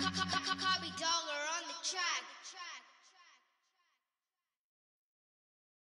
ka ka ka ka ka.